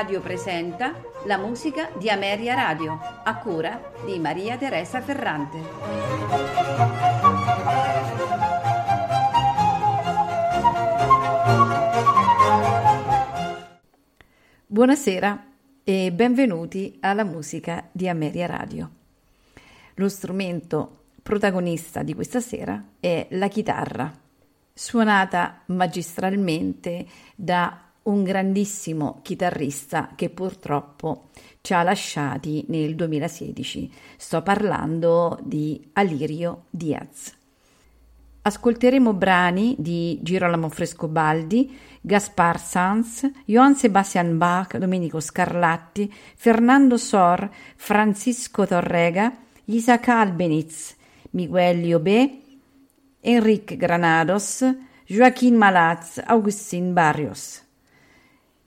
Radio presenta la musica di Ameria Radio, a cura di Maria Teresa Ferrante. Buonasera e benvenuti alla musica di Ameria Radio. Lo strumento protagonista di questa sera è la chitarra, suonata magistralmente da un grandissimo chitarrista che purtroppo ci ha lasciati nel 2016. Sto parlando di Alirio Diaz. Ascolteremo brani di Girolamo Frescobaldi, Gaspar Sanz, Johann Sebastian Bach, Domenico Scarlatti, Fernando Sor, Francisco Torrega, Isaac Albeniz, Miguel Liobé, Enrique Granados, Joaquín Malaz, Augustin Barrios.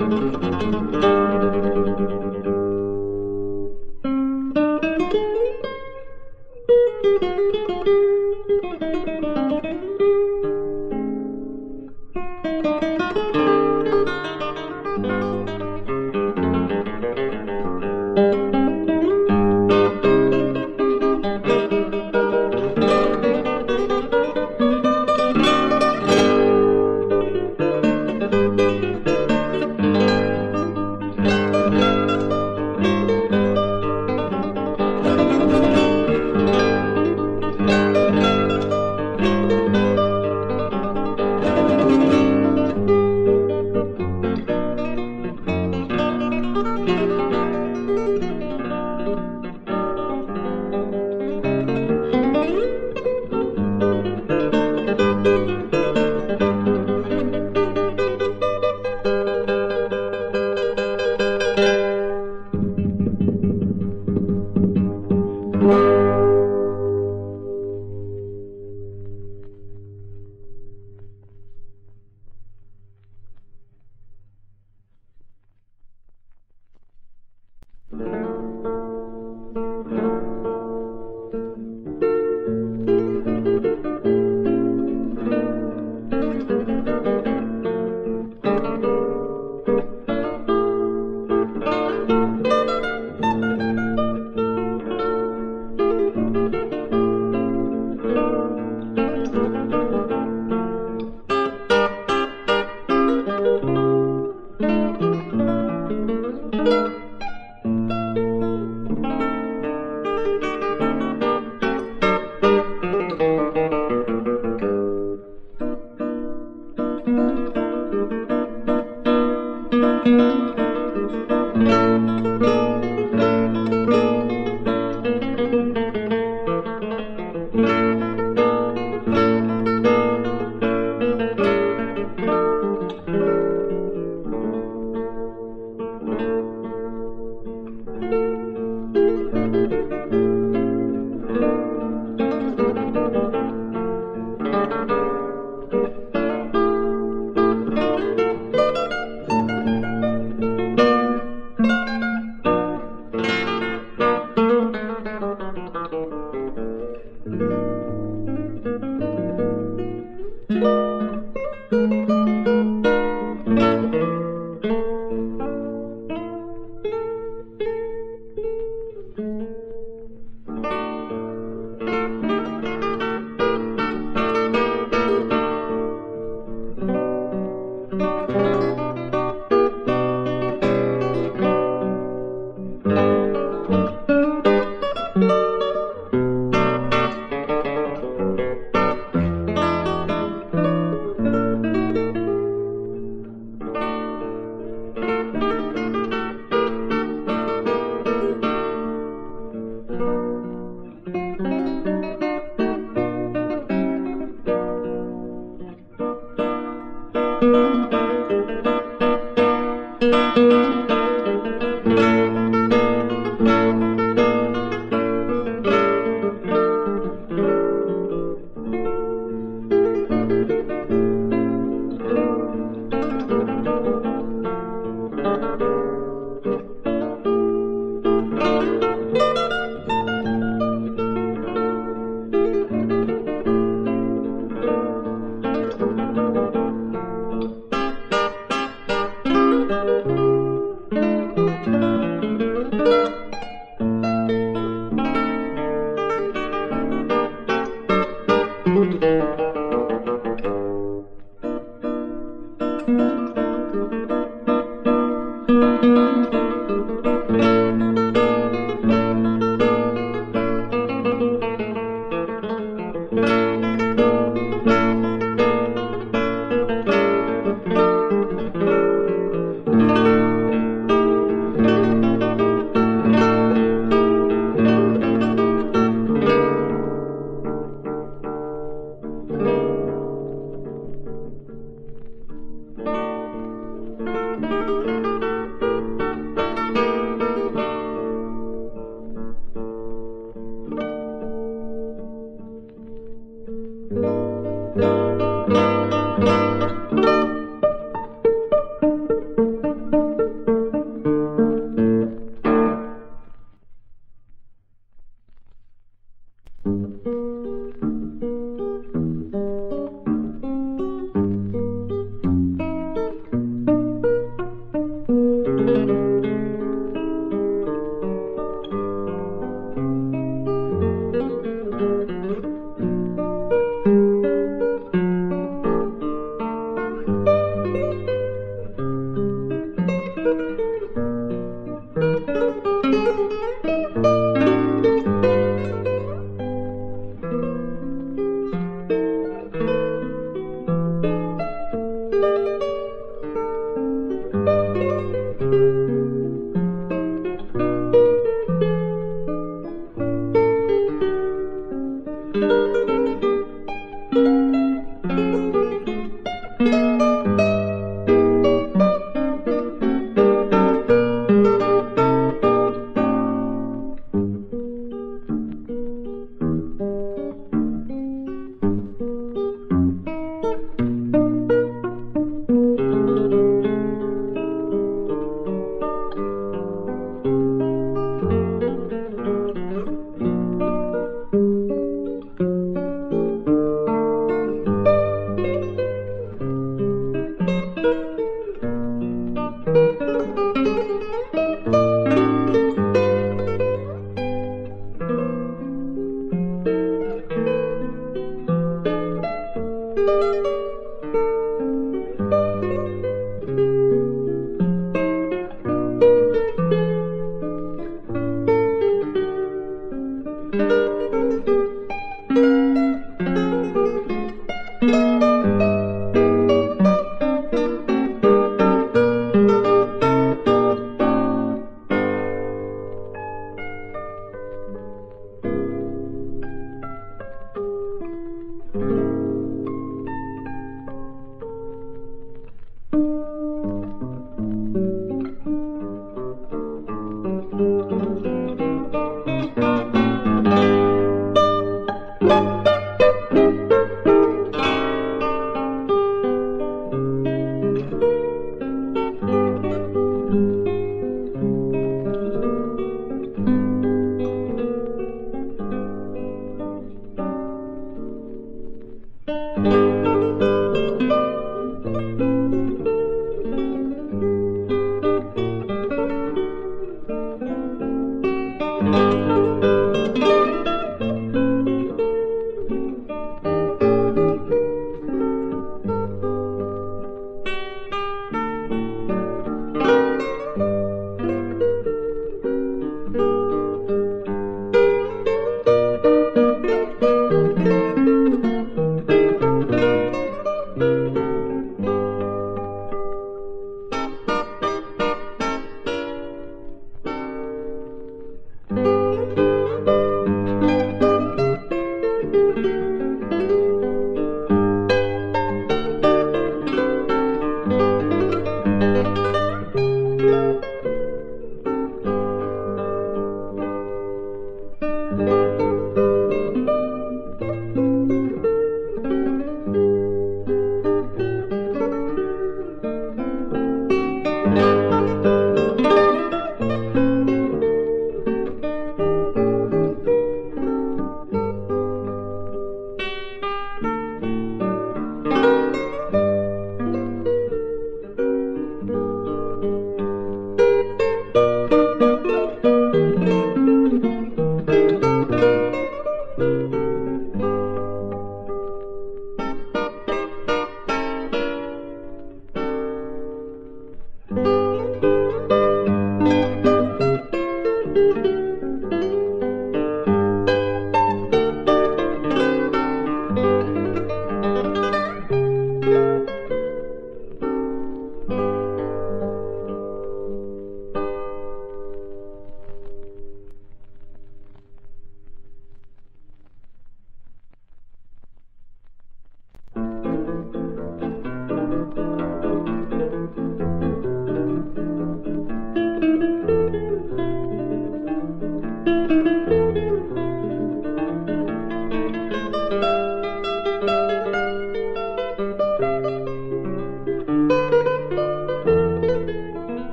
Thank you.